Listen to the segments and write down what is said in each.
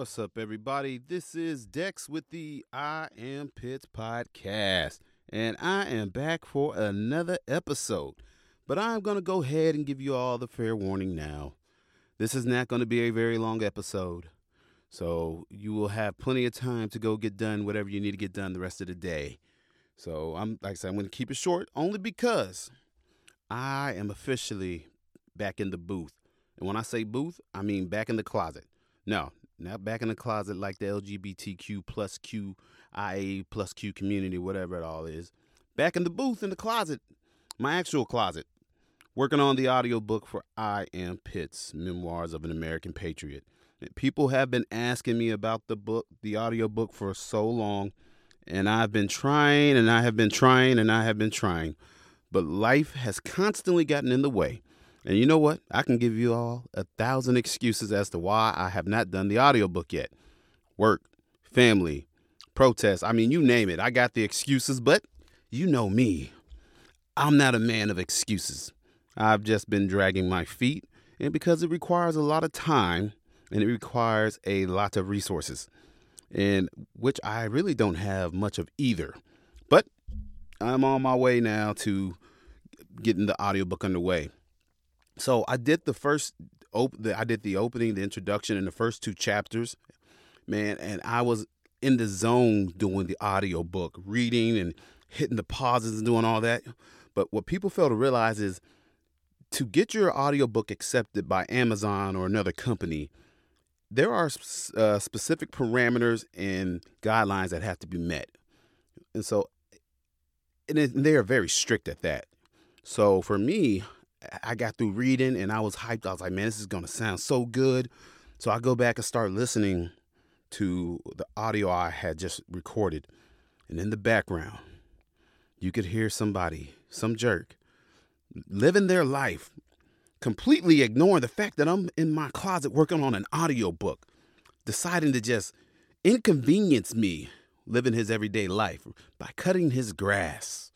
What's up, everybody? This is Dex with the I Am Pitts podcast, and I am back for another episode. But I'm going to go ahead and give you all the fair warning now. This is not going to be a very long episode, so you will have plenty of time to go get done whatever you need to get done the rest of the day. So I'm like I said, I'm going to keep it short only because I am officially back in the booth. And when I say booth, I mean back in the closet. No, not back in the closet like the LGBTQ plus Q, IA plus Q community, whatever it all is. Back in the booth in the closet, my actual closet, working on the audiobook for I Am Pitts, Memoirs of an American Patriot. People have been asking me about the book, the audiobook for so long, and I've been trying and I have been trying and I have been trying. But life has constantly gotten in the way. And you know what? I can give you all a thousand excuses as to why I have not done the audiobook yet. Work, family, protests. I mean, you name it. I got the excuses, but you know me. I'm not a man of excuses. I've just been dragging my feet, and because it requires a lot of time and it requires a lot of resources, and which I really don't have much of either. But I'm on my way now to getting the audiobook underway. So I did the first op- the, I did the opening, the introduction, and the first two chapters, man, and I was in the zone doing the audio book, reading and hitting the pauses and doing all that. But what people fail to realize is to get your audiobook accepted by Amazon or another company, there are uh, specific parameters and guidelines that have to be met. And so and they are very strict at that. So for me, I got through reading and I was hyped. I was like, man, this is going to sound so good. So I go back and start listening to the audio I had just recorded. And in the background, you could hear somebody, some jerk, living their life, completely ignoring the fact that I'm in my closet working on an audio book, deciding to just inconvenience me living his everyday life by cutting his grass.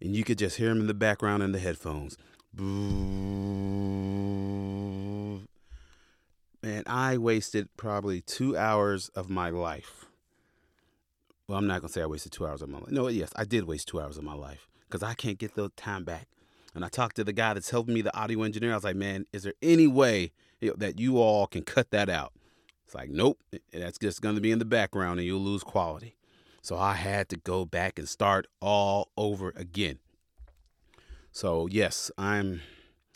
And you could just hear him in the background in the headphones. Man, I wasted probably two hours of my life. Well, I'm not gonna say I wasted two hours of my life. No, yes, I did waste two hours of my life because I can't get the time back. And I talked to the guy that's helping me, the audio engineer. I was like, man, is there any way that you all can cut that out? It's like, nope, that's just gonna be in the background and you'll lose quality. So I had to go back and start all over again. So yes, I'm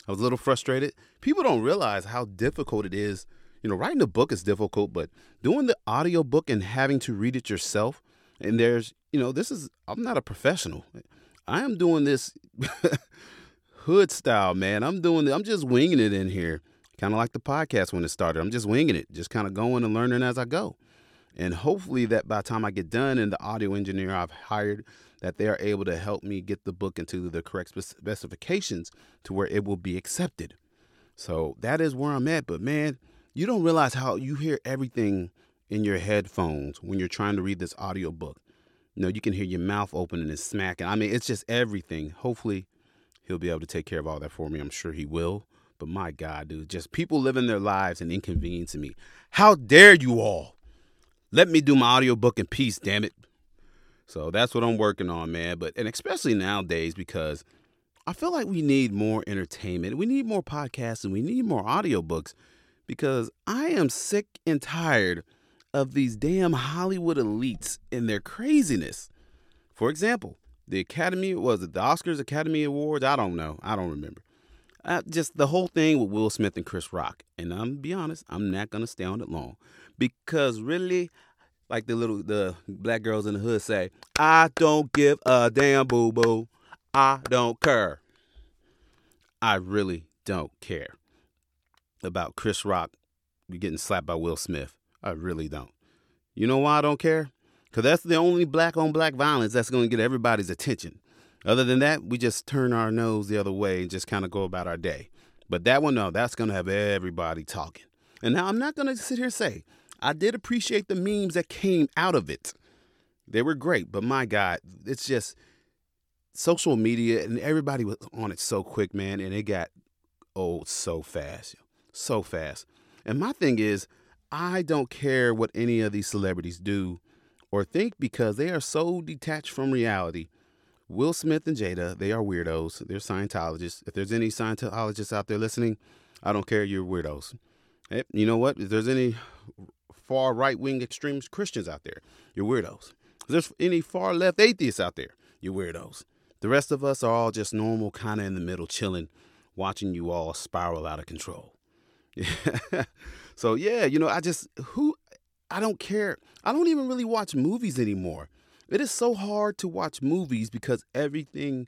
I was a little frustrated. People don't realize how difficult it is. You know, writing a book is difficult, but doing the audio book and having to read it yourself, and there's, you know, this is I'm not a professional. I am doing this hood style, man. I'm doing I'm just winging it in here. Kind of like the podcast when it started. I'm just winging it, just kind of going and learning as I go. And hopefully that by the time I get done and the audio engineer I've hired that they are able to help me get the book into the correct specifications to where it will be accepted. So that is where I'm at. But man, you don't realize how you hear everything in your headphones when you're trying to read this audio book. You know, you can hear your mouth opening and smacking. I mean, it's just everything. Hopefully, he'll be able to take care of all that for me. I'm sure he will. But my God, dude, just people living their lives and inconveniencing me. How dare you all? Let me do my audiobook in peace, damn it. So that's what I'm working on, man. But and especially nowadays because I feel like we need more entertainment. We need more podcasts and we need more audiobooks because I am sick and tired of these damn Hollywood elites and their craziness. For example, the Academy was it the Oscars Academy Awards? I don't know. I don't remember. Uh, just the whole thing with Will Smith and Chris Rock. And I'm be honest, I'm not gonna stay on it long because really, like the little the black girls in the hood say, I don't give a damn boo boo. I don't care. I really don't care about Chris Rock getting slapped by Will Smith. I really don't. You know why I don't care? Because that's the only black on black violence that's going to get everybody's attention. Other than that, we just turn our nose the other way and just kind of go about our day. But that one, no, that's going to have everybody talking. And now I'm not going to sit here and say, I did appreciate the memes that came out of it. They were great, but my God, it's just social media and everybody was on it so quick, man, and it got old so fast. So fast. And my thing is, I don't care what any of these celebrities do or think because they are so detached from reality. Will Smith and Jada, they are weirdos. They're Scientologists. If there's any Scientologists out there listening, I don't care. You're weirdos. You know what? If there's any far right wing extremist Christians out there, you're weirdos. If there's any far left atheists out there, you're weirdos. The rest of us are all just normal, kind of in the middle, chilling, watching you all spiral out of control. so yeah, you know, I just who I don't care. I don't even really watch movies anymore. It is so hard to watch movies because everything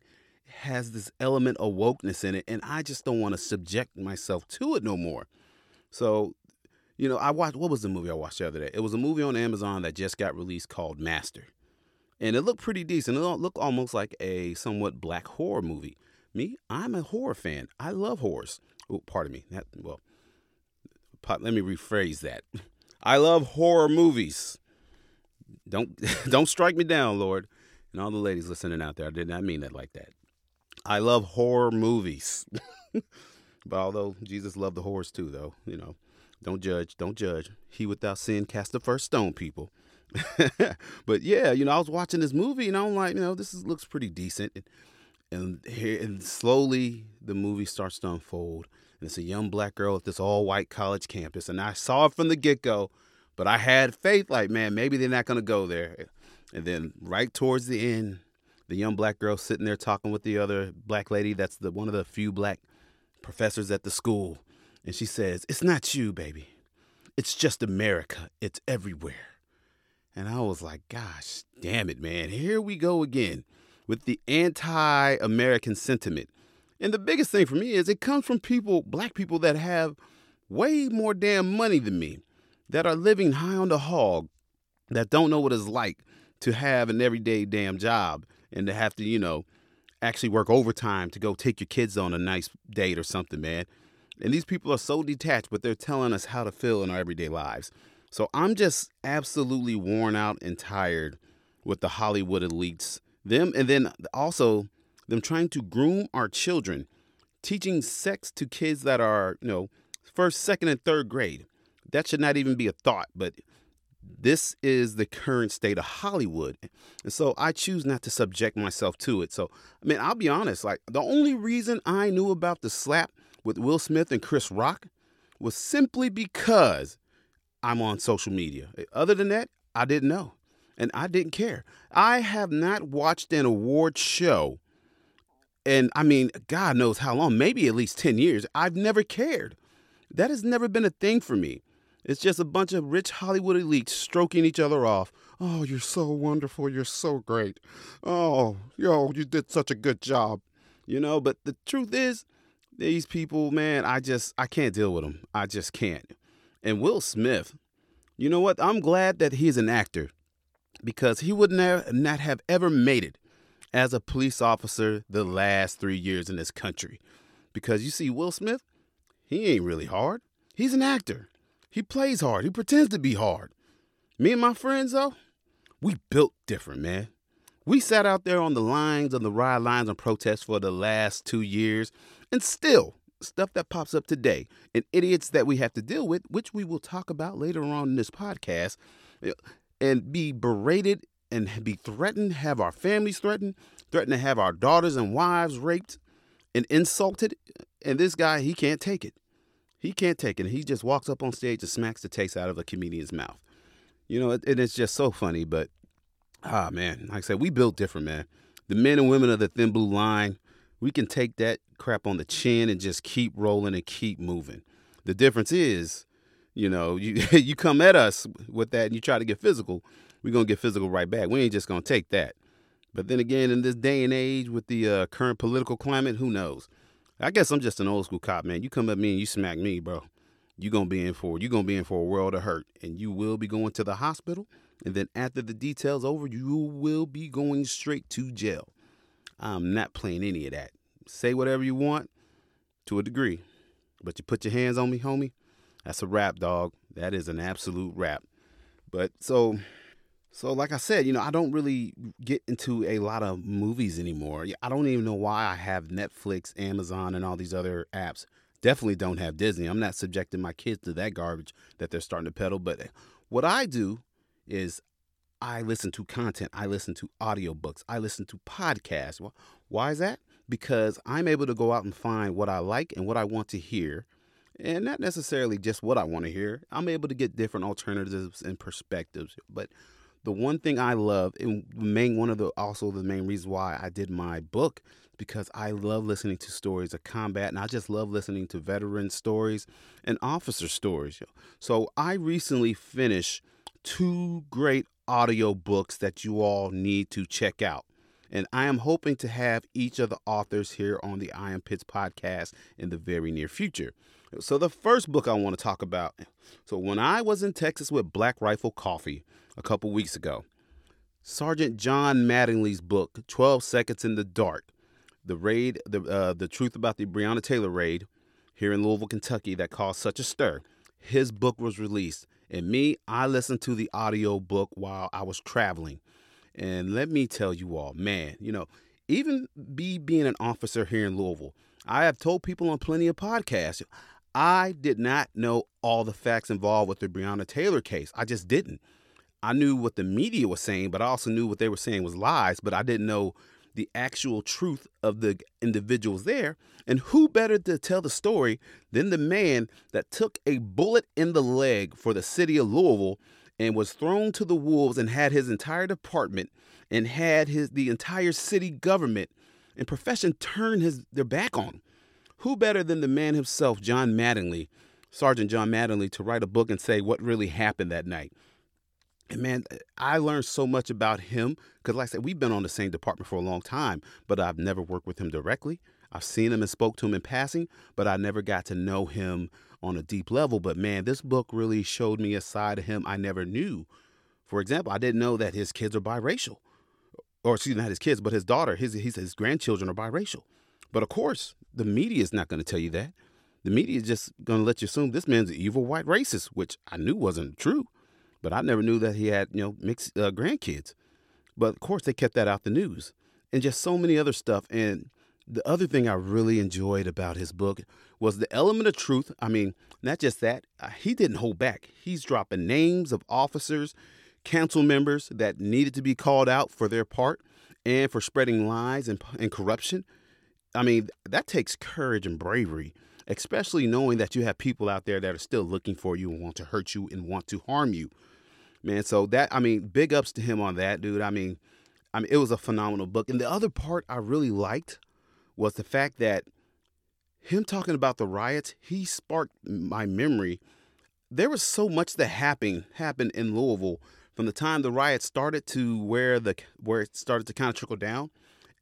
has this element of wokeness in it, and I just don't want to subject myself to it no more. So, you know, I watched what was the movie I watched the other day? It was a movie on Amazon that just got released called Master. And it looked pretty decent. It looked almost like a somewhat black horror movie. Me, I'm a horror fan. I love horrors. Oh, pardon me. That, well, let me rephrase that. I love horror movies. Don't don't strike me down, Lord. And all the ladies listening out there, I did not mean that like that. I love horror movies. but although Jesus loved the horrors too, though, you know, don't judge, don't judge. He without sin cast the first stone, people. but yeah, you know, I was watching this movie and I'm like, you know, this is, looks pretty decent. And, and here and slowly the movie starts to unfold. And it's a young black girl at this all white college campus. And I saw it from the get go, but I had faith, like, man, maybe they're not gonna go there. And then right towards the end, the young black girl sitting there talking with the other black lady that's the one of the few black professors at the school. And she says, It's not you, baby. It's just America. It's everywhere. And I was like, gosh, damn it, man. Here we go again with the anti American sentiment. And the biggest thing for me is it comes from people, black people, that have way more damn money than me, that are living high on the hog, that don't know what it's like to have an everyday damn job and to have to, you know, actually work overtime to go take your kids on a nice date or something, man. And these people are so detached, but they're telling us how to feel in our everyday lives. So I'm just absolutely worn out and tired with the Hollywood elites. Them and then also them trying to groom our children, teaching sex to kids that are, you know, first, second, and third grade. That should not even be a thought, but this is the current state of Hollywood. And so I choose not to subject myself to it. So, I mean, I'll be honest, like the only reason I knew about the slap with Will Smith and Chris Rock was simply because I'm on social media. Eh, other than that, I didn't know. And I didn't care. I have not watched an award show and I mean, God knows how long, maybe at least 10 years. I've never cared. That has never been a thing for me. It's just a bunch of rich Hollywood elites stroking each other off. Oh, you're so wonderful. You're so great. Oh, yo, you did such a good job. You know, but the truth is, these people, man, I just, I can't deal with them. I just can't. And Will Smith, you know what? I'm glad that he's an actor because he would never, not have ever made it as a police officer the last three years in this country. Because you see, Will Smith, he ain't really hard. He's an actor. He plays hard. He pretends to be hard. Me and my friends, though, we built different, man. We sat out there on the lines, on the ride lines and protests for the last two years, and still, stuff that pops up today, and idiots that we have to deal with, which we will talk about later on in this podcast, eh, and be berated and be threatened, have our families threatened, threatened to have our daughters and wives raped and insulted. And this guy, he can't take it. He can't take it. He just walks up on stage and smacks the taste out of a comedian's mouth. You know, and it's just so funny. But ah, man, like I said, we built different, man. The men and women of the thin blue line, we can take that crap on the chin and just keep rolling and keep moving. The difference is, you know, you you come at us with that and you try to get physical, we're gonna get physical right back. We ain't just gonna take that. But then again, in this day and age with the uh, current political climate, who knows? I guess I'm just an old school cop, man. You come at me and you smack me, bro. you're gonna be in for you're gonna be in for a world of hurt, and you will be going to the hospital. And then after the details over, you will be going straight to jail. I'm not playing any of that. Say whatever you want to a degree, but you put your hands on me, homie. That's a rap, dog. That is an absolute rap. But so, so like I said, you know, I don't really get into a lot of movies anymore. I don't even know why I have Netflix, Amazon, and all these other apps. Definitely don't have Disney. I'm not subjecting my kids to that garbage that they're starting to peddle. But what I do is I listen to content. I listen to audiobooks. I listen to podcasts. Well, why is that? Because I'm able to go out and find what I like and what I want to hear, and not necessarily just what I want to hear. I'm able to get different alternatives and perspectives. But the one thing I love, and the main one of the also the main reason why I did my book, because I love listening to stories of combat, and I just love listening to veteran stories and officer stories. So I recently finished two great audio books that you all need to check out. And I am hoping to have each of the authors here on the I Am Pitts podcast in the very near future. So, the first book I want to talk about. So, when I was in Texas with Black Rifle Coffee a couple weeks ago, Sergeant John Mattingly's book, 12 Seconds in the Dark, the raid, the, uh, the truth about the Breonna Taylor raid here in Louisville, Kentucky, that caused such a stir, his book was released. And me, I listened to the audio book while I was traveling. And let me tell you all, man, you know, even be being an officer here in Louisville, I have told people on plenty of podcasts, I did not know all the facts involved with the Breonna Taylor case. I just didn't. I knew what the media was saying, but I also knew what they were saying was lies, but I didn't know the actual truth of the individuals there. And who better to tell the story than the man that took a bullet in the leg for the city of Louisville and was thrown to the wolves and had his entire department and had his the entire city government and profession turn his their back on him. Who better than the man himself, John Mattingly, Sergeant John Mattingly, to write a book and say what really happened that night? And man, eh, I learned so much about him because, like I said, we've been on the same department for a long time, but I've never worked with him directly. I've seen him and spoke to him in passing, but I never got to know him on a deep level. But man, this book really showed me a side of him I never knew. For example, I didn't know that his kids are biracial, or excuse me, not his kids, but his daughter, his his, his grandchildren are biracial. But of course, the media is not going to tell you that. The media is just going to let you assume this man's an evil white racist, which I knew wasn't true. But I never knew that he had, you know, mixed uh, grandkids. But of course, they kept that out the news and just so many other stuff. And the other thing I really enjoyed about his book was the element of truth. I mean, not just that, uh, he didn't hold back. He's dropping names of officers, council members that needed to be called out for their part and for spreading lies and, and corruption. I mean, that takes courage and bravery, especially knowing that you have people out there that are still looking for you and want to hurt you and want to harm you man. So that I mean, big ups to him on that, dude. I mean, I mean, it was a phenomenal book. And the other part I really liked was the fact that him talking about the riots, he sparked my memory. There was so much that happened happened in Louisville from the time the riots started to where the where it started to kind of trickle down.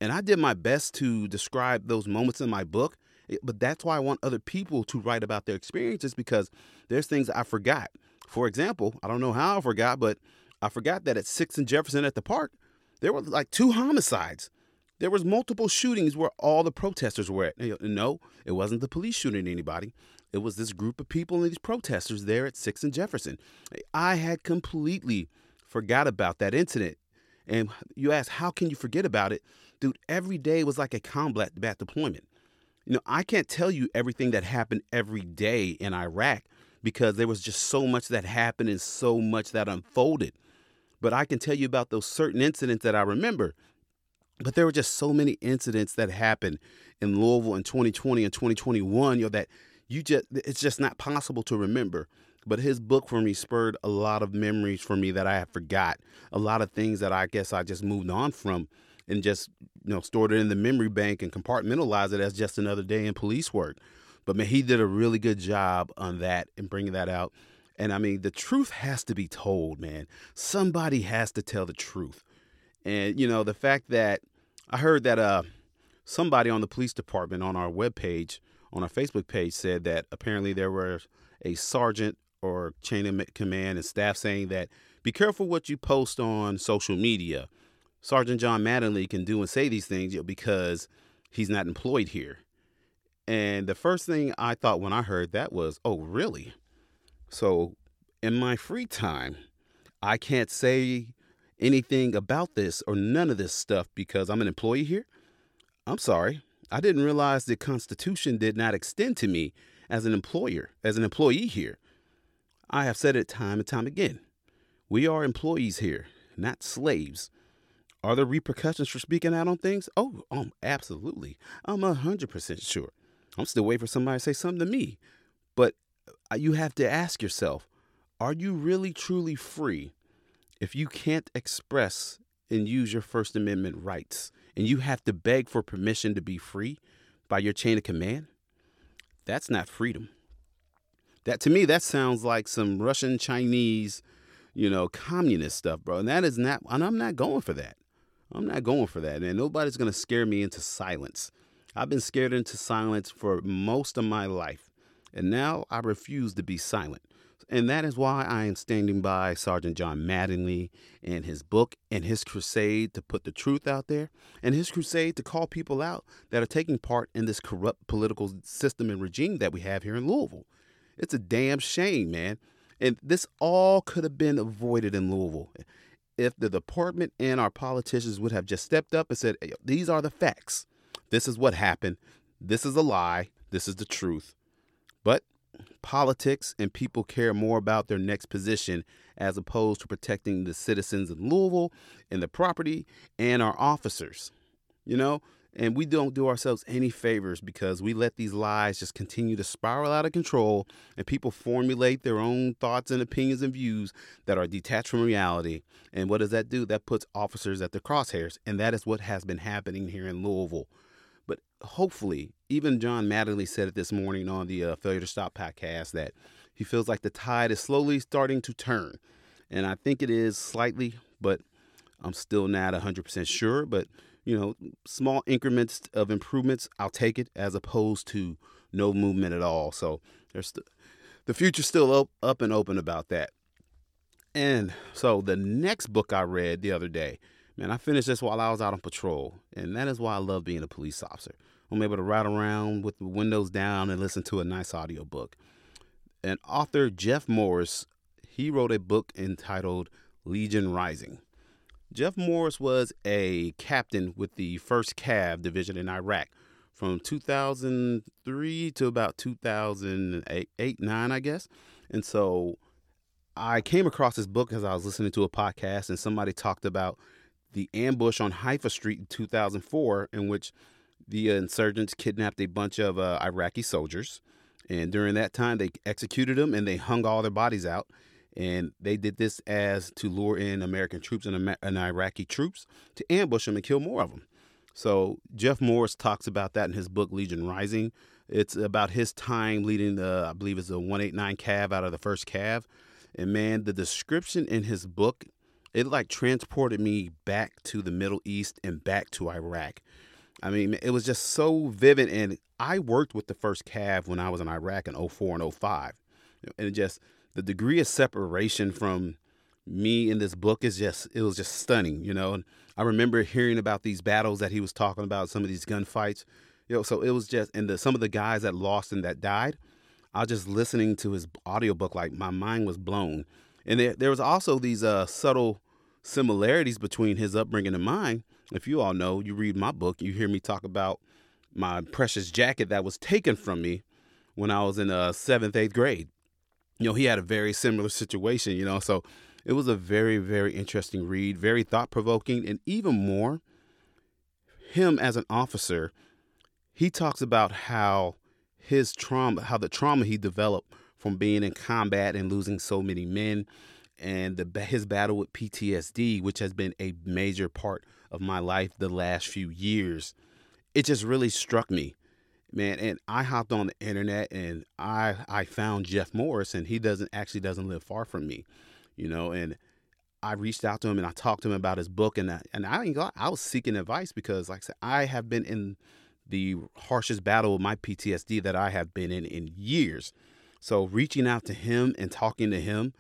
And I did my best to describe those moments in my book. Eh, but that's why I want other people to write about their experiences because there's things I forgot. For example, I don't know how I forgot, but I forgot that at Sixth and Jefferson at the park, there were like two homicides. There was multiple shootings where all the protesters were at. No, it wasn't the police shooting anybody. It was this group of people and these protesters there at Sixth and Jefferson. I had completely forgot about that incident. And you ask, how can you forget about it? Dude, every day was like a combat deployment. You know, I can't tell you everything that happened every day in Iraq because there was just so much that happened and so much that unfolded. But I can tell you about those certain incidents that I remember. But there were just so many incidents that happened in Louisville in 2020 and 2021, you know, that you just it's just not possible to remember. But his book for me spurred a lot of memories for me that I have forgot. A lot of things that I guess I just moved on from and just you know stored it in the memory bank and compartmentalized it as just another day in police work. But man, he did a really good job on that and bringing that out. And I mean, the truth has to be told, man. Somebody has to tell the truth. And you know, the fact that I heard that uh somebody on the police department on our webpage, on our Facebook page said that apparently there were a sergeant or chain of command and staff saying that be careful what you post on social media. Sergeant John Mattingly can do and say these things because he's not employed here. And the first thing I thought when I heard that was, oh, really? So in my free time, I can't say anything about this or none of this stuff because I'm an employee here? I'm sorry. I didn't realize the Constitution did not extend to me as an employer, as an employee here. I have said it time and time again. We are employees here, not slaves. Are there repercussions for speaking out on things? Oh, um, absolutely. I'm 100% sure. I'm still waiting for somebody to say something to me. But uh, you have to ask yourself are you really truly free if you can't express and use your First Amendment rights and you have to beg for permission to be free by your chain of command? That's not freedom. That to me, that sounds like some Russian Chinese, you know, communist stuff, bro. And that is not, and I'm not going for that. I'm not going for that. And nobody's going to scare me into silence. I've been scared into silence for most of my life. And now I refuse to be silent. And that is why I am standing by Sergeant John Mattingly and his book and his crusade to put the truth out there and his crusade to call people out that are taking part in this corrupt political system and regime that we have here in Louisville. It's a damn shame, man. And this all could have been avoided in Louisville if the department and our politicians would have just stepped up and said, These are the facts. This is what happened. This is a lie. This is the truth. But politics and people care more about their next position as opposed to protecting the citizens in Louisville and the property and our officers. You know, and we don't do ourselves any favors because we let these lies just continue to spiral out of control and people formulate their own thoughts and opinions and views that are detached from reality. And what does that do? That puts officers at the crosshairs. And that is what has been happening here in Louisville. But hopefully, even John Mattingly said it this morning on the uh, Failure to Stop podcast that he feels like the tide is slowly starting to turn. And I think it is slightly, but I'm still not 100% sure. But, you know, small increments of improvements, I'll take it as opposed to no movement at all. So there's the future's still up, up and open about that. And so the next book I read the other day, Man, I finished this while I was out on patrol, and that is why I love being a police officer. I'm able to ride around with the windows down and listen to a nice audiobook. And author Jeff Morris, he wrote a book entitled Legion Rising. Jeff Morris was a captain with the 1st Cav division in Iraq from 2003 to about 2008, 8, 9, I guess. And so I came across this book as I was listening to a podcast, and somebody talked about the ambush on Haifa Street in 2004, in which the insurgents kidnapped a bunch of uh, Iraqi soldiers. And during that time, they executed them and they hung all their bodies out. And they did this as to lure in American troops and, and Iraqi troops to ambush them and kill more of them. So Jeff Morris talks about that in his book Legion Rising. It's about his time leading the, I believe it's a 189 Cav out of the 1st Cav. And man, the description in his book it like transported me back to the Middle East and back to Iraq. I mean, it was just so vivid. And I worked with the 1st Cav when I was in Iraq in 04 and 05. And just, the degree of separation from me in this book is just, it was just stunning, you know. And I remember hearing about these battles that he was talking about, some of these gunfights. You know, so it was just, and the, some of the guys that lost and that died, I was just listening to his audiobook, like my mind was blown. And there, there was also these uh, subtle similarities between his upbringing and mine. If you all know, you read my book, you hear me talk about my precious jacket that was taken from me when I was in uh, seventh, eighth grade. You know, he had a very similar situation, you know, so it was a very, very interesting read, very thought provoking, and even more, him as an officer, he talks about how his trauma, how the trauma he developed from being in combat and losing so many men and the, his battle with PTSD, which has been a major part of my life the last few years, it just really struck me, man. And I hopped on the internet and I I found Jeff Morris, and he doesn't actually doesn't live far from me, you know. And I reached out to him and I talked to him about his book, and I, and I I was seeking advice because, like I said, I have been in the harshest battle with my PTSD that I have been in in years So reaching out to him and talking to him,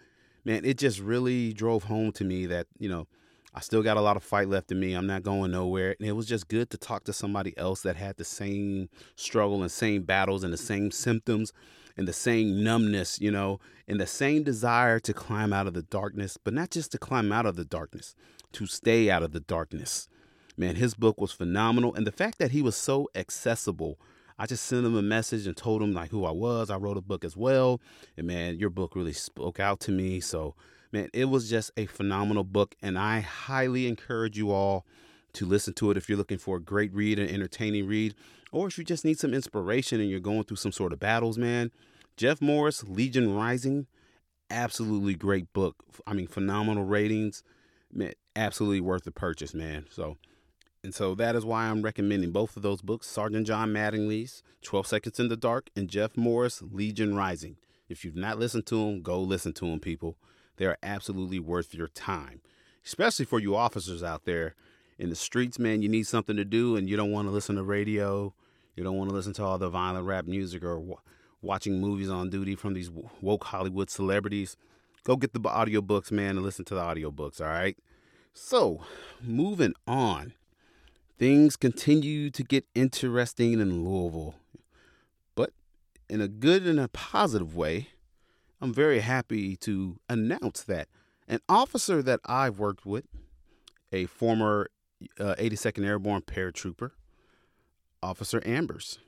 man, it just really drove home to me that, you know, I still got a lot of fight left in me. I'm not going nowhere. And it was just good to talk to somebody else that had the same struggle and same battles and the same symptoms and the same numbness, you know, and the same desire to climb out of the darkness, but not just to climb out of the darkness, to stay out of the darkness. Man, his book was phenomenal. And the fact that he was so accessible, I just sent him a message and told him like who I was. I wrote a book as well. And man, your book really spoke out to me. So, man, it was just a phenomenal book. And I highly encourage you all to listen to it if you're looking for a great read, an entertaining read, or if you just need some inspiration and you're going through some sort of battles, man. Jeff Morris, Legion Rising, absolutely great book. I mean, phenomenal ratings. Man, absolutely worth the purchase, man. So, and so that is why I'm recommending both of those books Sergeant John Mattingly's 12 Seconds in the Dark and Jeff Morris, Legion Rising. If you've not listened to them, go listen to them, people. They are absolutely worth your time, especially for you officers out there in the streets, man. You need something to do and you don't want to listen to radio. You don't want to listen to all the violent rap music or w- watching movies on duty from these woke Hollywood celebrities. Go get the audiobooks, man, and listen to the audiobooks, all right? So, moving on. Things continue to get interesting in Louisville. But in a good and a positive way, I'm very happy to announce that an officer that I've worked with, a former uh, 82nd Airborne paratrooper, Officer Ambers,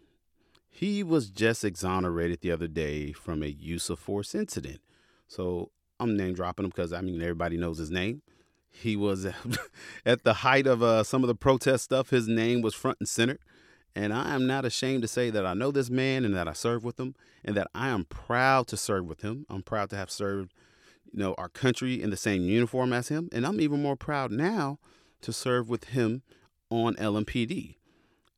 he was just exonerated the other day from a use of force incident. So I'm name dropping him because I mean everybody knows his name. He was at the height of uh, some of the protest stuff. His name was front and center. And I am not ashamed to say that I know this man and that I serve with him and that I am proud to serve with him. I'm proud to have served, you know, our country in the same uniform as him. And I'm even more proud now to serve with him on LMPD.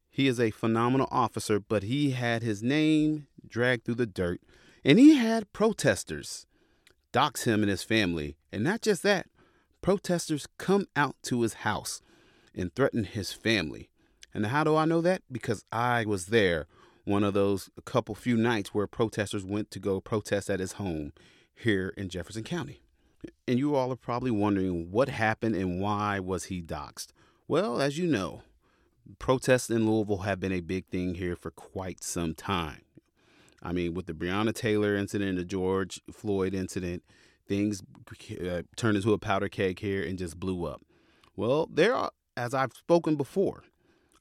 He is a phenomenal officer, but he had his name dragged through the dirt and he had protesters dox him and his family. And not just that, protesters come out to his house and threaten his family. And how do I know that? Because I was there one of those a couple few nights where protesters went to go protest at his home here in Jefferson County. And you all are probably wondering what happened and why was he doxxed? Well, as you know, protests in Louisville have been a big thing here for quite some time. I mean, with the Breonna Taylor incident, the George Floyd incident, things uh, turned into a powder keg here and just blew up. Well, there are, as I've spoken before,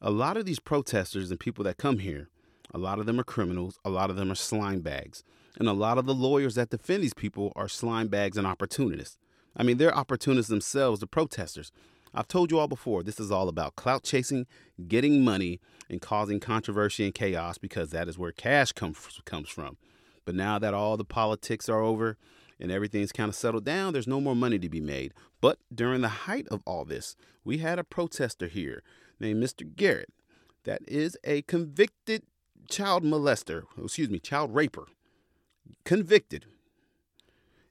a lot of these protesters and people that come here, a lot of them are criminals, a lot of them are slime bags, and a lot of the lawyers that defend these people are slime bags and opportunists. I mean, they're opportunists themselves, the protesters. I've told you all before, this is all about clout chasing, getting money, and causing controversy and chaos because that is where cash comes comes from. But now that all the politics are over and everything's kind of settled down, there's no more money to be made. But during the height of all this, we had a protester here named Mr. Garrett that is a convicted child molester, excuse me, child raper, convicted.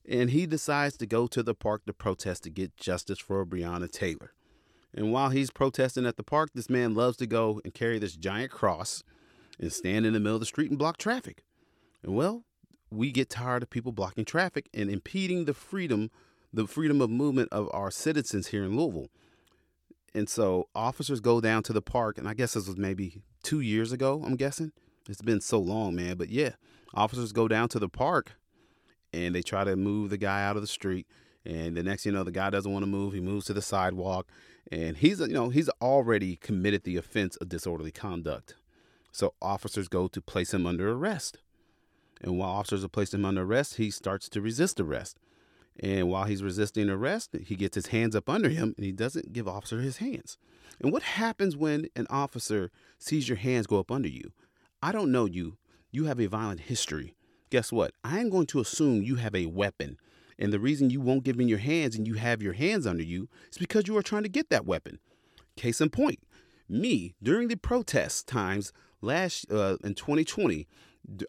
And he decides to go to the park to protest to get justice for Breonna Taylor. And while he's protesting at the park, this man loves to go and carry this giant cross and stand in the middle of the street and block traffic. And well, we get tired of people blocking traffic and impeding the freedom, the freedom of movement of our citizens here in Louisville. And so officers go down to the park, and I guess this was maybe two years ago, I'm guessing. It's been so long, man. But yeah, officers go down to the park and they try to move the guy out of the street. And the next, you know, the guy doesn't want to move. He moves to the sidewalk, and he's, you know, he's already committed the offense of disorderly conduct. So officers go to place him under arrest. And while officers are placing him under arrest, he starts to resist arrest. And while he's resisting arrest, he gets his hands up under him and he doesn't give officer his hands. And what happens when an officer sees your hands go up under you? I don't know you. You have a violent history. Guess what? I'm going to assume you have a weapon. And the reason you won't give me your hands and you have your hands under you is because you are trying to get that weapon. Case in point, me during the protest times last uh, in 2020 d-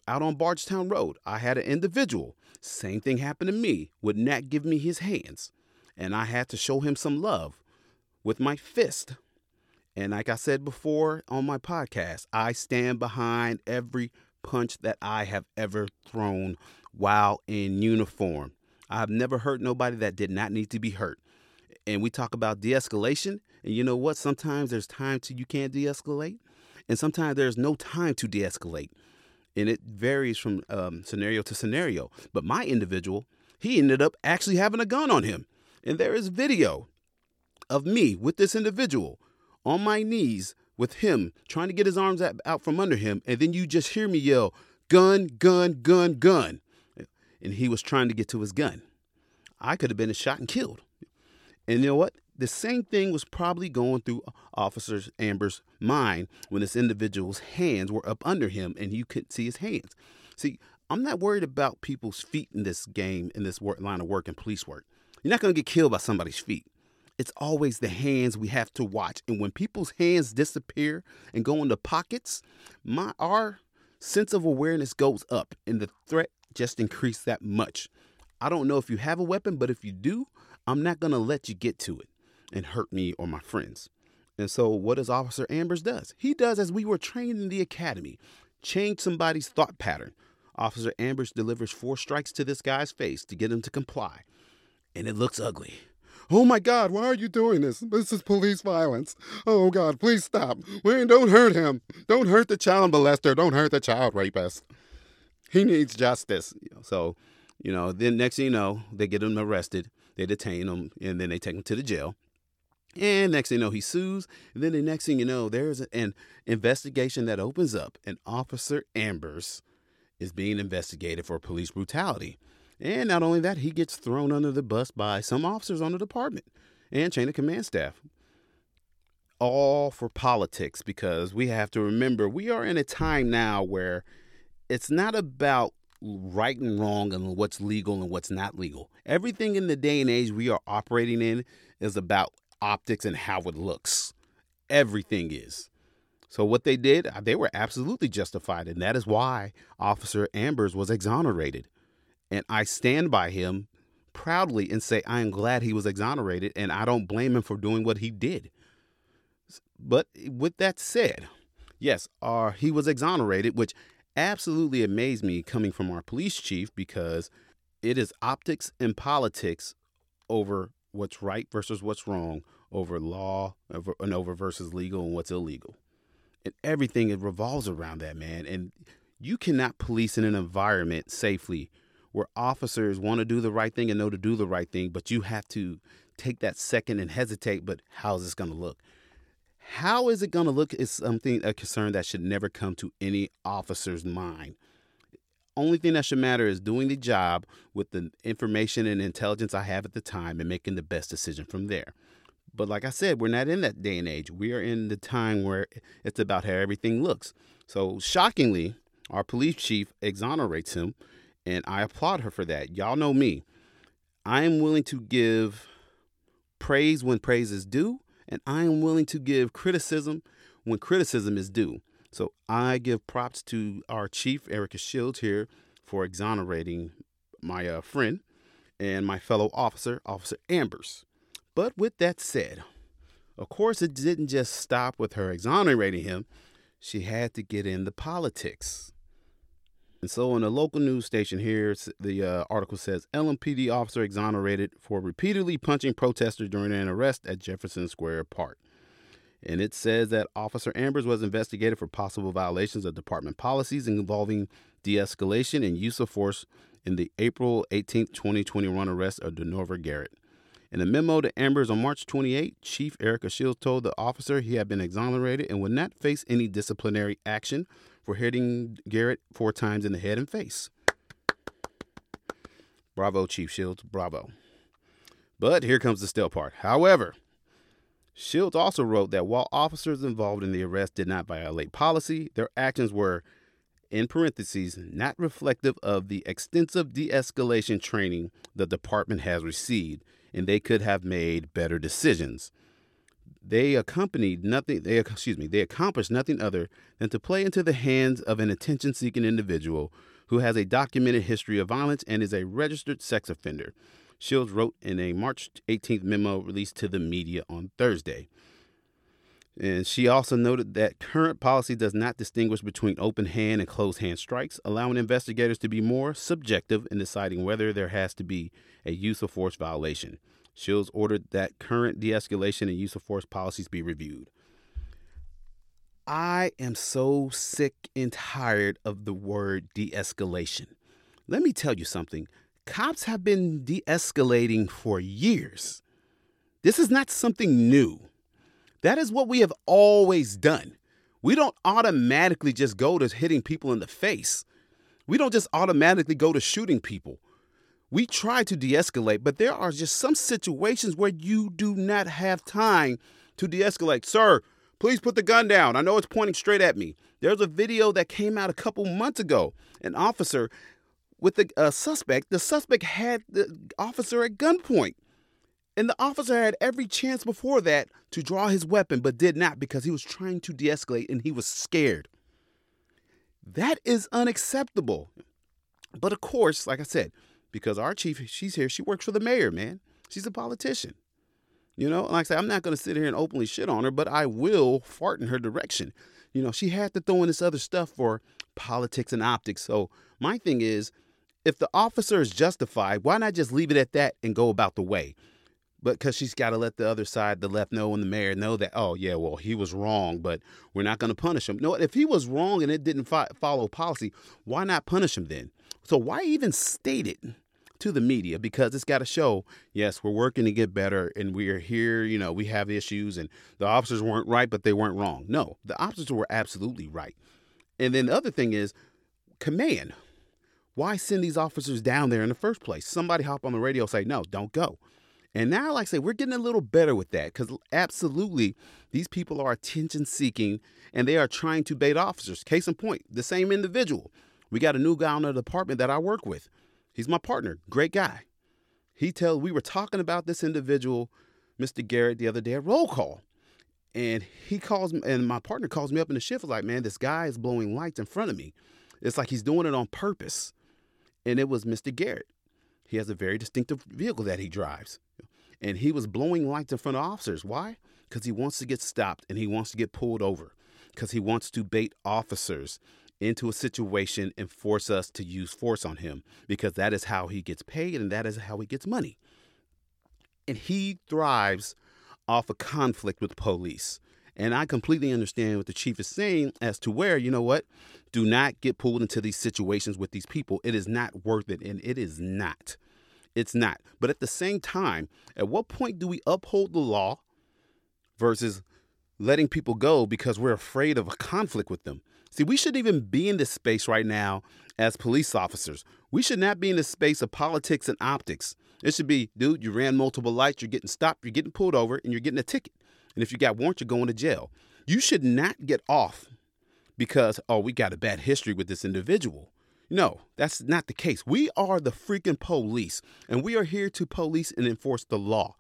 out on Bardstown Road, I had an individual. Same thing happened to me. Would not give me his hands, and I had to show him some love with my fist. And like I said before on my podcast, I stand behind every punch that I have ever thrown while in uniform. I've never hurt nobody that did not need to be hurt. And we talk about de escalation. And you know what? Sometimes there's time to you can't de escalate, and sometimes there's no time to de escalate. And it varies from um, scenario to scenario. But my individual, he ended up actually having a gun on him. And there is video of me with this individual on my knees with him trying to get his arms out, from under him. And then you just hear me yell, gun, gun, gun, gun. And he was trying to get to his gun. I could have been shot and killed. And you know what? The same thing was probably going through Officer Amber's mind when this individual's hands were up under him and you couldn't see his hands. See, I'm not worried about people's feet in this game, in this work, line of work and police work. You're not going to get killed by somebody's feet. It's always the hands we have to watch. And when people's hands disappear and go into pockets, my our sense of awareness goes up and the threat just increased that much. I don't know if you have a weapon, but if you do, I'm not going to let you get to it and hurt me or my friends. And so, what does Officer Ambers does? He does as we were trained in the academy, change somebody's thought pattern. Officer Ambers delivers four strikes to this guy's face to get him to comply, and it looks ugly. Oh my God, why are you doing this? This is police violence. Oh God, please stop. Wayne, don't hurt him. Don't hurt the child molester. Don't hurt the child rapist. He needs justice. So, you know, then next thing you know, they get him arrested, they detain him, and then they take him to the jail. And next thing you know, he sues. And then the next thing you know, there's an investigation that opens up, and Officer Ambers is being investigated for police brutality. And not only that, he gets thrown under the bus by some officers on the department and chain of command staff. All for politics, because we have to remember we are in a time now where it's not about right and wrong and what's legal and what's not legal. Everything in the day and age we are operating in is about optics and how it looks. Everything is. So what they did, uh, they were absolutely justified, and that is why Officer Ambers was exonerated. And I stand by him proudly and say I am glad he was exonerated, and I don't blame him for doing what he did. But with that said, yes, uh, he was exonerated, which absolutely amazed me coming from our police chief because it is optics and politics over what's right versus what's wrong, over law over, and over versus legal and what's illegal. And everything it revolves around that, man. And you cannot police in an environment safely where officers want to do the right thing and know to do the right thing, but you have to take that second and hesitate. But how's this going to look? How is it going to look is something, a concern that should never come to any officer's mind. Only thing that should matter is doing the job with the information and intelligence I have at the time and making the best decision from there. But like I said, we're not in that day and age. We are in the time where it's about how everything looks. So shockingly, our police chief exonerates him, and I applaud her for that. Y'all know me. I am willing to give praise when praise is due, and I am willing to give criticism when criticism is due. So I give props to our chief, Erika Shields, here for exonerating my uh, friend and my fellow officer, Officer Ambers. But with that said, of course, it didn't just stop with her exonerating him. She had to get in the politics. And so, in a local news station here, the uh, article says LMPD officer exonerated for repeatedly punching protesters during an arrest at Jefferson Square Park. And it says that Officer Ambers was investigated for possible violations of department policies involving de escalation and use of force in the April 18, 2021 arrest of Denorver Garrett. In a memo to Ambers on March 28, Chief Erika Shields told the officer he had been exonerated and would not face any disciplinary action for hitting Garrett four times in the head and face. Bravo, Chief Shields. Bravo. But here comes the still part. However, Shields also wrote that while officers involved in the arrest did not violate policy, their actions were, in parentheses, not reflective of the extensive de escalation training the department has received, and they could have made better decisions. They accompanied nothing, they, excuse me, they accomplished nothing other than to play into the hands of an attention seeking individual who has a documented history of violence and is a registered sex offender. Shields wrote in a March 18th memo released to the media on Thursday. And she also noted that current policy does not distinguish between open hand and closed hand strikes, allowing investigators to be more subjective in deciding whether there has to be a use of force violation. Shields ordered that current de escalation and use of force policies be reviewed. I am so sick and tired of the word de escalation. Let me tell you something cops have been de escalating for years. This is not something new. That is what we have always done. We don't automatically just go to hitting people in the face. We don't just automatically go to shooting people. We try to de escalate, but there are just some situations where you do not have time to de escalate. Sir, please put the gun down. I know it's pointing straight at me. There's a video that came out a couple months ago. An officer with the uh, suspect, the suspect had the officer at gunpoint. And the officer had every chance before that to draw his weapon, but did not because he was trying to de escalate and he was scared. That is unacceptable. But of course, like I said, because our chief, she's here, she works for the mayor, man. She's a politician. You know, like I said, I'm not going to sit here and openly shit on her, but I will fart in her direction. You know, she had to throw in this other stuff for politics and optics. So my thing is, if the officer is justified, why not just leave it at that and go about the way? But because she's got to let the other side, the left know and the mayor know that, oh, yeah, well, he was wrong, but we're not going to punish him. No, if he was wrong and it didn't fi- follow policy, why not punish him then? So why even state it to the media? Because it's got to show, yes, we're working to get better and we are here, you know, we have issues and the officers weren't right, but they weren't wrong. No, the officers were absolutely right. And then the other thing is command. Why send these officers down there in the first place? Somebody hop on the radio and say, no, don't go. And now, like I say, we're getting a little better with that because absolutely these people are attention seeking and they are trying to bait officers. Case in point, the same individual. We got a new guy on the department that I work with. He's my partner, great guy. He tell we were talking about this individual, Mr. Garrett, the other day at roll call. And he calls me, and my partner calls me up in the shift, was like, man, this guy is blowing lights in front of me. It's like he's doing it on purpose. And it was Mr. Garrett. He has a very distinctive vehicle that he drives. And he was blowing lights in front of officers. Why? Because he wants to get stopped and he wants to get pulled over. Because he wants to bait officers into a situation and force us to use force on him. Because that is how he gets paid and that is how he gets money. And he thrives off a conflict with police. And I completely understand what the chief is saying as to where, you know what, do not get pulled into these situations with these people. It is not worth it, and it is not. It's not. But at the same time, at what point do we uphold the law versus letting people go because we're afraid of a conflict with them? See, we shouldn't even be in this space right now as police officers. We should not be in the space of politics and optics. It should be, dude, you ran multiple lights, you're getting stopped, you're getting pulled over, and you're getting a ticket. And if you got warrant, you're going to jail. You should not get off because, oh, we got a bad history with this individual. No, that's not the case. We are the freaking police, and we are here to police and enforce the law.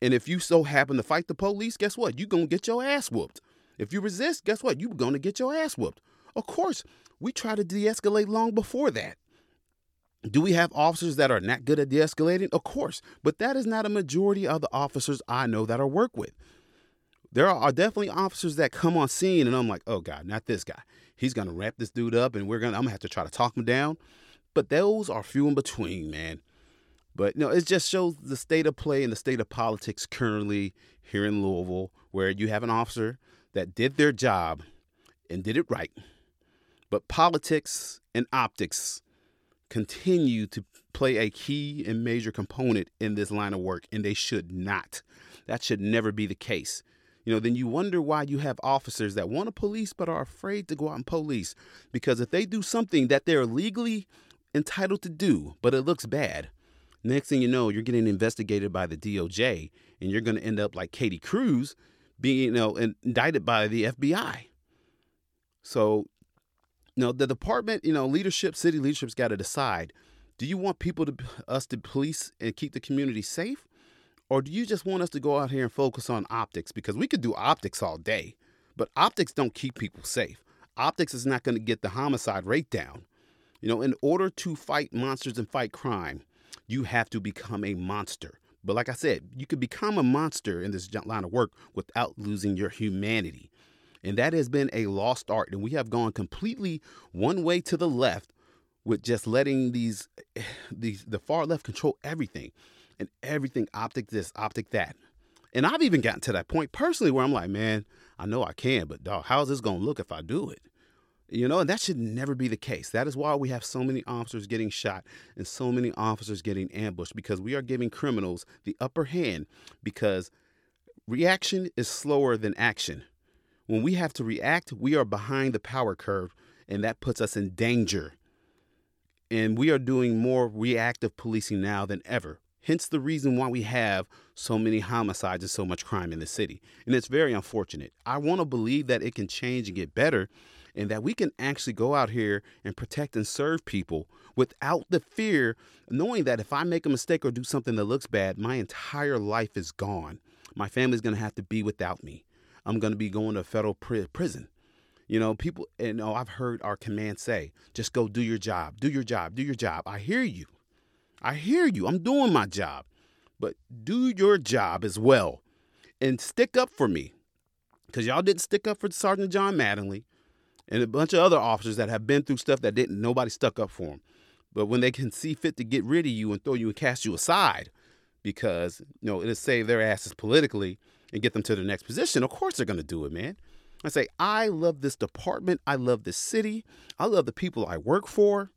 And if you so happen to fight the police, guess what? You're going to get your ass whooped. If you resist, guess what? You're going to get your ass whooped. Of course, we try to de escalate long before that. Do we have officers that are not good at de escalating? Of course, but that is not a majority of the officers I know that I work with. There are definitely officers that come on scene and I'm like, oh God, not this guy. He's gonna wrap this dude up and we're gonna I'm gonna have to try to talk him down. But those are few in between, man. But you know, it just shows the state of play and the state of politics currently here in Louisville, where you have an officer that did their job and did it right. But politics and optics continue to play a key and major component in this line of work, and they should not. That should never be the case. You know, then you wonder why you have officers that want to police but are afraid to go out and police. Because if they do something that they're legally entitled to do, but it looks bad, next thing you know, you're getting investigated by the DOJ and you're going to end up like Katie Crews being, you know, indicted by the FBI. So, you know, the department, you know, leadership, city leadership's got to decide do you want people to us to police and keep the community safe? Or do you just want us to go out here and focus on optics? Because we could do optics all day, but optics don't keep people safe. Optics is not going to get the homicide rate down. You know, in order to fight monsters and fight crime, you have to become a monster. But like I said, you could become a monster in this line of work without losing your humanity. And that has been a lost art. And we have gone completely one way to the left with just letting these these the far left control everything and everything optic this, optic that. And I've even gotten to that point personally where I'm like, man, I know I can, but dog, how's this gonna look if I do it? You know, and that should never be the case. That is why we have so many officers getting shot and so many officers getting ambushed because we are giving criminals the upper hand because reaction is slower than action. When we have to react, we are behind the power curve and that puts us in danger. And we are doing more reactive policing now than ever. Hence the reason why we have so many homicides and so much crime in the city. And it's very unfortunate. I want to believe that it can change and get better and that we can actually go out here and protect and serve people without the fear, knowing that if I make a mistake or do something that looks bad, my entire life is gone. My family's going to have to be without me. I'm going to be going to federal pri- prison. You know, people, you oh, know, I've heard our command say, just go do your job, do your job, do your job. I hear you. I hear you. I'm doing my job. But do your job as well and stick up for me. Because y'all didn't stick up for Sergeant John Mattingly and a bunch of other officers that have been through stuff that didn't nobody stuck up for them. But when they can see fit to get rid of you and throw you and cast you aside because, you know, it'll save their asses politically and get them to the next position, of course they're going to do it, man. I say, I love this department. I love this city. I love the people I work for.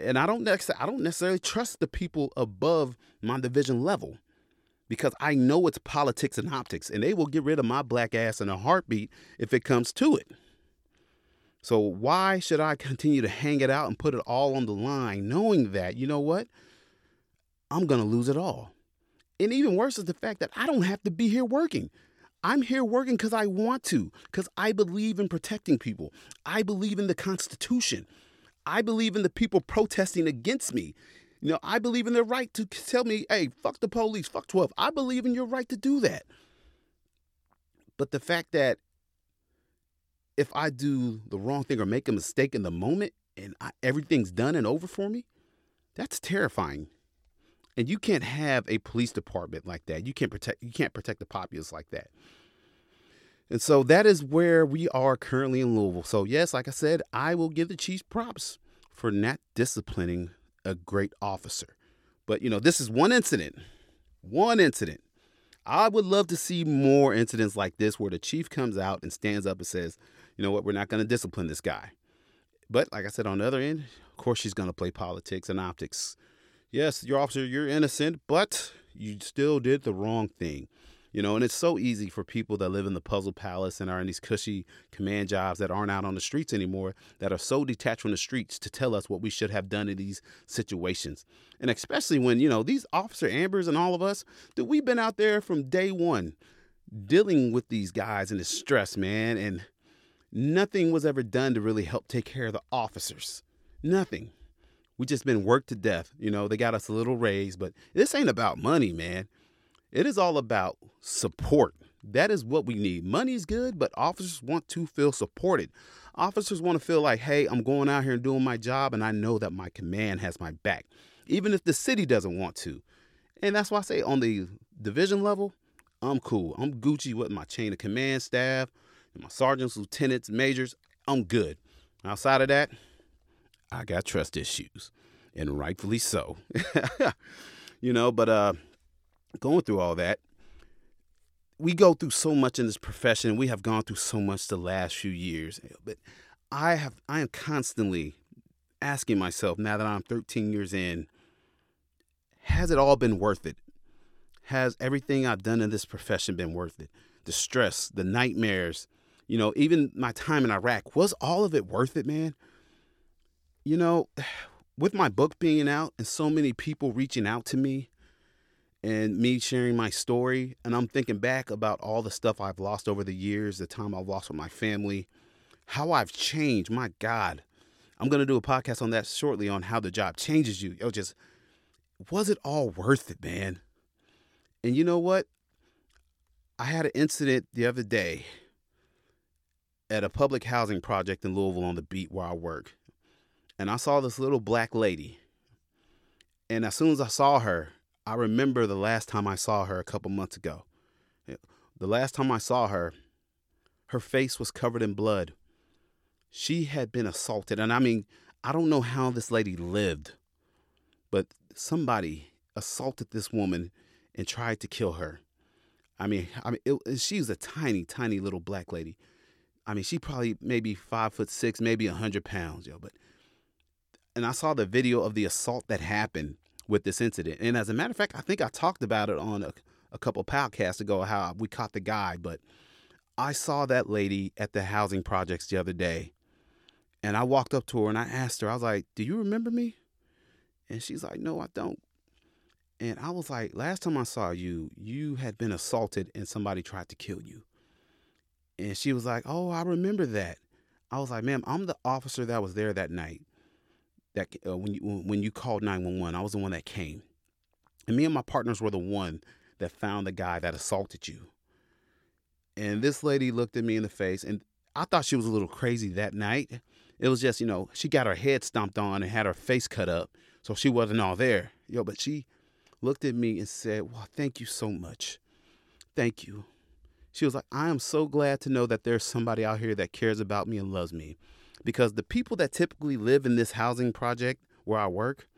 And I don't I don't necessarily trust the people above my division level because I know it's politics and optics, and they will get rid of my black ass in a heartbeat if it comes to it. So why should I continue to hang it out and put it all on the line, knowing that, you know what? I'm going to lose it all. And even worse is the fact that I don't have to be here working. I'm here working because I want to, because I believe in protecting people. I believe in the Constitution. I believe in the people protesting against me. You know, I believe in their right to tell me, hey, fuck the police, fuck 12. I believe in your right to do that. But the fact that if I do the wrong thing or make a mistake in the moment and I, everything's done and over for me, that's terrifying. And you can't have a police department like that. You can't protect you can't protect the populace like that. And so that is where we are currently in Louisville. So yes, like I said, I will give the Chiefs props for not disciplining a great officer. But you know, this is one incident. One incident. I would love to see more incidents like this where the chief comes out and stands up and says, you know what, we're not going to discipline this guy. But like I said, on the other end, of course, she's going to play politics and optics. Yes, your officer, you're innocent, but you still did the wrong thing. You know, and it's so easy for people that live in the puzzle palace and are in these cushy command jobs that aren't out on the streets anymore, that are so detached from the streets to tell us what we should have done in these situations. And especially when, you know, these officer Ambers and all of us, that we've been out there from day one dealing with these guys and the stress, man. And nothing was ever done to really help take care of the officers. Nothing. We just been worked to death. You know, they got us a little raise, but this ain't about money, man. It is all about support. That is what we need. Money's good, but officers want to feel supported. Officers want to feel like, hey, I'm going out here and doing my job, and I know that my command has my back, even if the city doesn't want to. And that's why I say on the division level, I'm cool. I'm Gucci with my chain of command staff, and my sergeants, lieutenants, majors. I'm good. Outside of that, I got trust issues, and rightfully so. you know, but uh, going through all that, we go through so much in this profession. We have gone through so much the last few years, but I have I am constantly asking myself now that I'm 13 years in, has it all been worth it? Has everything I've done in this profession been worth it? The stress, the nightmares, you know, even my time in Iraq, was all of it worth it, man? You know, with my book being out and so many people reaching out to me, and me sharing my story. And I'm thinking back about all the stuff I've lost over the years, the time I've lost with my family, how I've changed. My God. I'm going to do a podcast on that shortly on how the job changes you. It just, was it all worth it, man? And you know what? I had an incident the other day at a public housing project in Louisville on the beat where I work. And I saw this little black lady. And as soon as I saw her, I remember the last time I saw her a couple months ago. The last time I saw her, her face was covered in blood. She had been assaulted. And I mean, I don't know how this lady lived, but somebody assaulted this woman and tried to kill her. I mean, I mean, it, she was a tiny, tiny little black lady. I mean, she probably maybe five foot six, maybe a hundred pounds, yo. But and I saw the video of the assault that happened with this incident. And as a matter of fact, I think I talked about it on a, a couple podcasts ago how we caught the guy. But I saw that lady at the housing projects the other day, and I walked up to her and I asked her, I was like, "Do you remember me?" And she's like, "No, I don't." And I was like, last time I saw you, you had been assaulted and somebody tried to kill you. And she was like, oh, I remember that. I was like, ma'am, I'm the officer that was there that night. That uh, when you when you called 911, I was the one that came. And me and my partners were the one that found the guy that assaulted you. And this lady looked at me in the face, and I thought she was a little crazy that night. It was just, you know, she got her head stomped on and had her face cut up, so she wasn't all there. Yo, but she looked at me and said, Well, thank you so much. Thank you. She was like, I am so glad to know that there's somebody out here that cares about me and loves me. Because the people that typically live in this housing project where I work,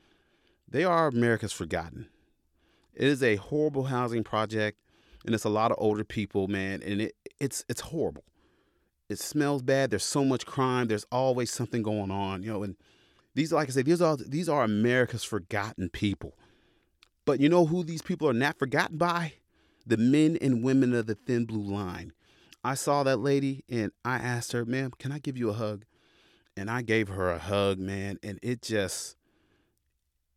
they are America's forgotten. It is a horrible housing project, and it's a lot of older people, man, and it it's it's horrible. It smells bad. There's so much crime. There's always something going on, you know. And these, like I said, these are these are America's forgotten people. But you know who these people are not forgotten by? The men and women of the thin blue line. I saw that lady and I asked her, ma'am, can I give you a hug? And I gave her a hug, man, and it just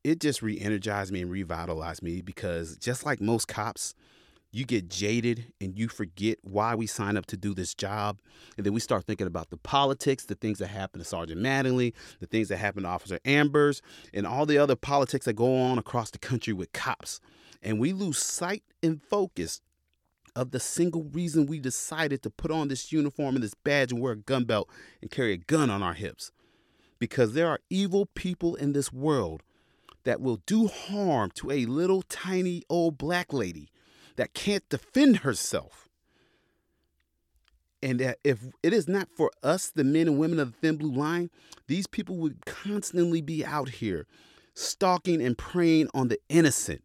it just re-energized me and revitalized me because just like most cops, you get jaded and you forget why we sign up to do this job. And then we start thinking about the politics, the things that happen to Sergeant Mattingly, the things that happen to Officer Ambers, and all the other politics that go on across the country with cops. And we lose sight and focus of the single reason we decided to put on this uniform and this badge and wear a gun belt and carry a gun on our hips. Because there are evil people in this world that will do harm to a little tiny old black lady that can't defend herself. And that if it is not for us, the men and women of the thin blue line, these people would constantly be out here stalking and preying on the innocent.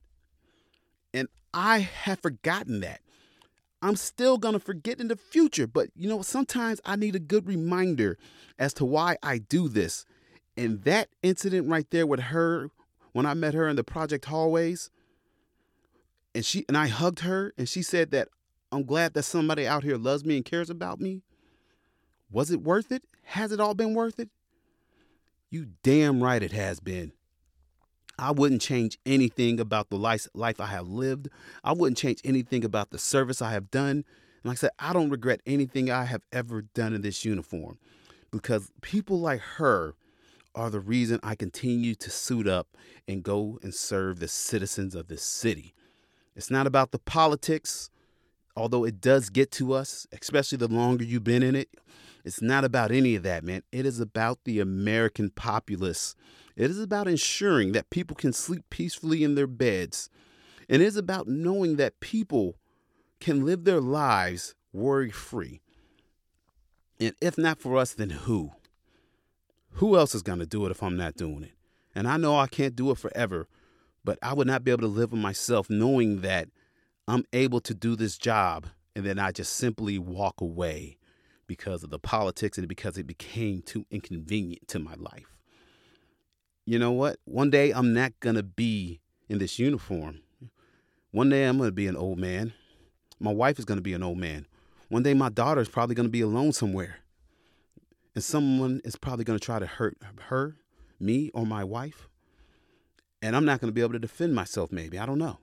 And I have forgotten that. I'm still going to forget in the future, but you know, sometimes I need a good reminder as to why I do this. And that incident right there with her, when I met her in the project hallways, and she and I hugged her, and she said that I'm glad that somebody out here loves me and cares about me. Was it worth it? Has it all been worth it? You damn right it has been. I wouldn't change anything about the life, life I have lived. I wouldn't change anything about the service I have done. And like I said, I don't regret anything I have ever done in this uniform because people like her are the reason I continue to suit up and go and serve the citizens of this city. It's not about the politics, although it does get to us, especially the longer you've been in it. It's not about any of that, man. It is about the American populace. It is about ensuring that people can sleep peacefully in their beds. And it is about knowing that people can live their lives worry free. And if not for us, then who? Who else is going to do it if I'm not doing it? And I know I can't do it forever, but I would not be able to live with myself knowing that I'm able to do this job and then I just simply walk away because of the politics and because it became too inconvenient to my life. You know what? One day I'm not going to be in this uniform. One day I'm going to be an old man. My wife is going to be an old man. One day my daughter is probably going to be alone somewhere. And someone is probably going to try to hurt her, me, or my wife. And I'm not going to be able to defend myself, maybe. I don't know.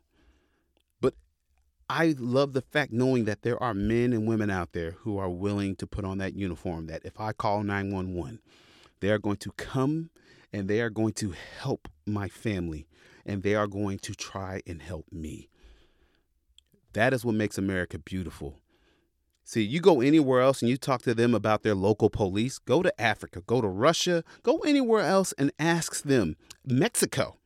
I love the fact knowing that there are men and women out there who are willing to put on that uniform. That if I call 911, they are going to come and they are going to help my family and they are going to try and help me. That is what makes America beautiful. See, you go anywhere else and you talk to them about their local police, go to Africa, go to Russia, go anywhere else and ask them. Mexico,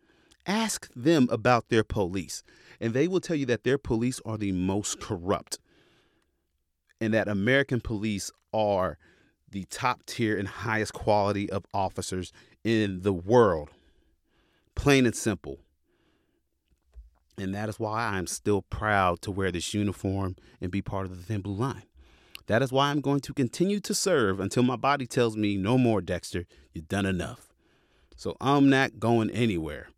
Ask them about their police, and they will tell you that their police are the most corrupt and that American police are the top tier and highest quality of officers in the world. Plain and simple. And that is why I'm still proud to wear this uniform and be part of the Thin Blue Line. That is why I'm going to continue to serve until my body tells me, no more, Dexter, you've done enough. So I'm not going anywhere.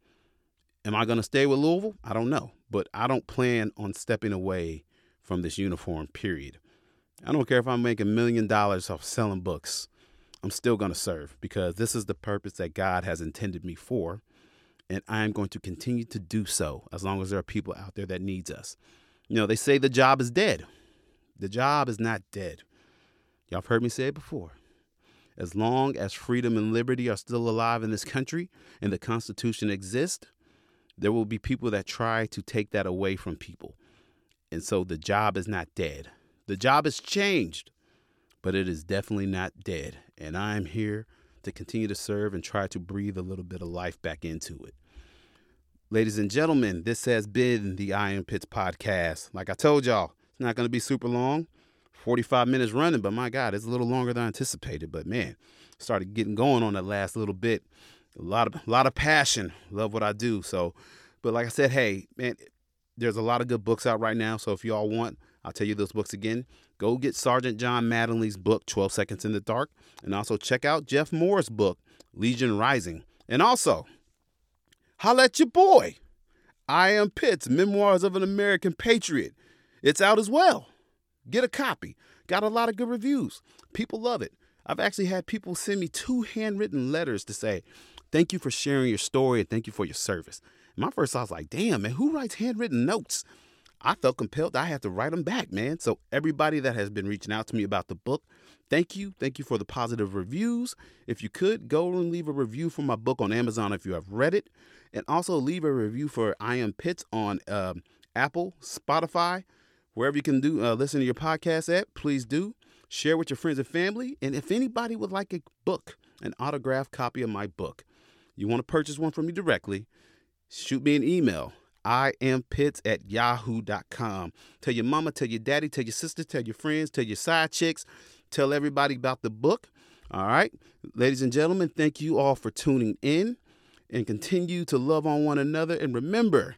Am I going to stay with Louisville? I don't know. But I don't plan on stepping away from this uniform, period. I don't care if I make a million dollars off selling books. I'm still going to serve because this is the purpose that God has intended me for. And I am going to continue to do so as long as there are people out there that needs us. You know, they say the job is dead. The job is not dead. Y'all have heard me say it before. As long as freedom and liberty are still alive in this country and the Constitution exists, there will be people that try to take that away from people. And so the job is not dead. The job has changed, but it is definitely not dead. And I'm here to continue to serve and try to breathe a little bit of life back into it. Ladies and gentlemen, this has been the I Am Pitts podcast. Like I told y'all, it's not going to be super long. 45 minutes running, but my God, it's a little longer than I anticipated. But man, started getting going on that last little bit. A lot of a lot of passion. Love what I do. So, but like I said, hey, man, there's a lot of good books out right now. So if y'all want, I'll tell you those books again. Go get Sergeant John Mattingly's book, 12 Seconds in the Dark, and also check out Jeff Morris's book, Legion Rising. And also, holla at your boy. I Am Pitts, Memoirs of an American Patriot. It's out as well. Get a copy. Got a lot of good reviews. People love it. I've actually had people send me two handwritten letters to say, thank you for sharing your story and thank you for your service. My first thought was like, damn, man, who writes handwritten notes? I felt compelled I had to write them back, man. So everybody that has been reaching out to me about the book, thank you. Thank you for the positive reviews. If you could, go and leave a review for my book on Amazon if you have read it. And also leave a review for I Am Pitts on um, Apple, Spotify, wherever you can do uh, listen to your podcast at. Please do share with your friends and family. And if anybody would like a book, an autographed copy of my book, you want to purchase one from me directly, shoot me an email. I am Pitts at yahoo.com. Tell your mama, tell your daddy, tell your sister, tell your friends, tell your side chicks, tell everybody about the book. All right. Ladies and gentlemen, thank you all for tuning in and continue to love on one another. And remember,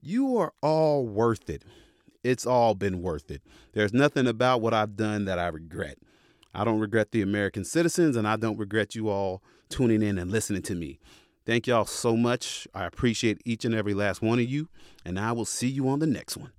you are all worth it. It's all been worth it. There's nothing about what I've done that I regret. I don't regret the American citizens, and I don't regret you all tuning in and listening to me. Thank y'all so much. I appreciate each and every last one of you, and I will see you on the next one.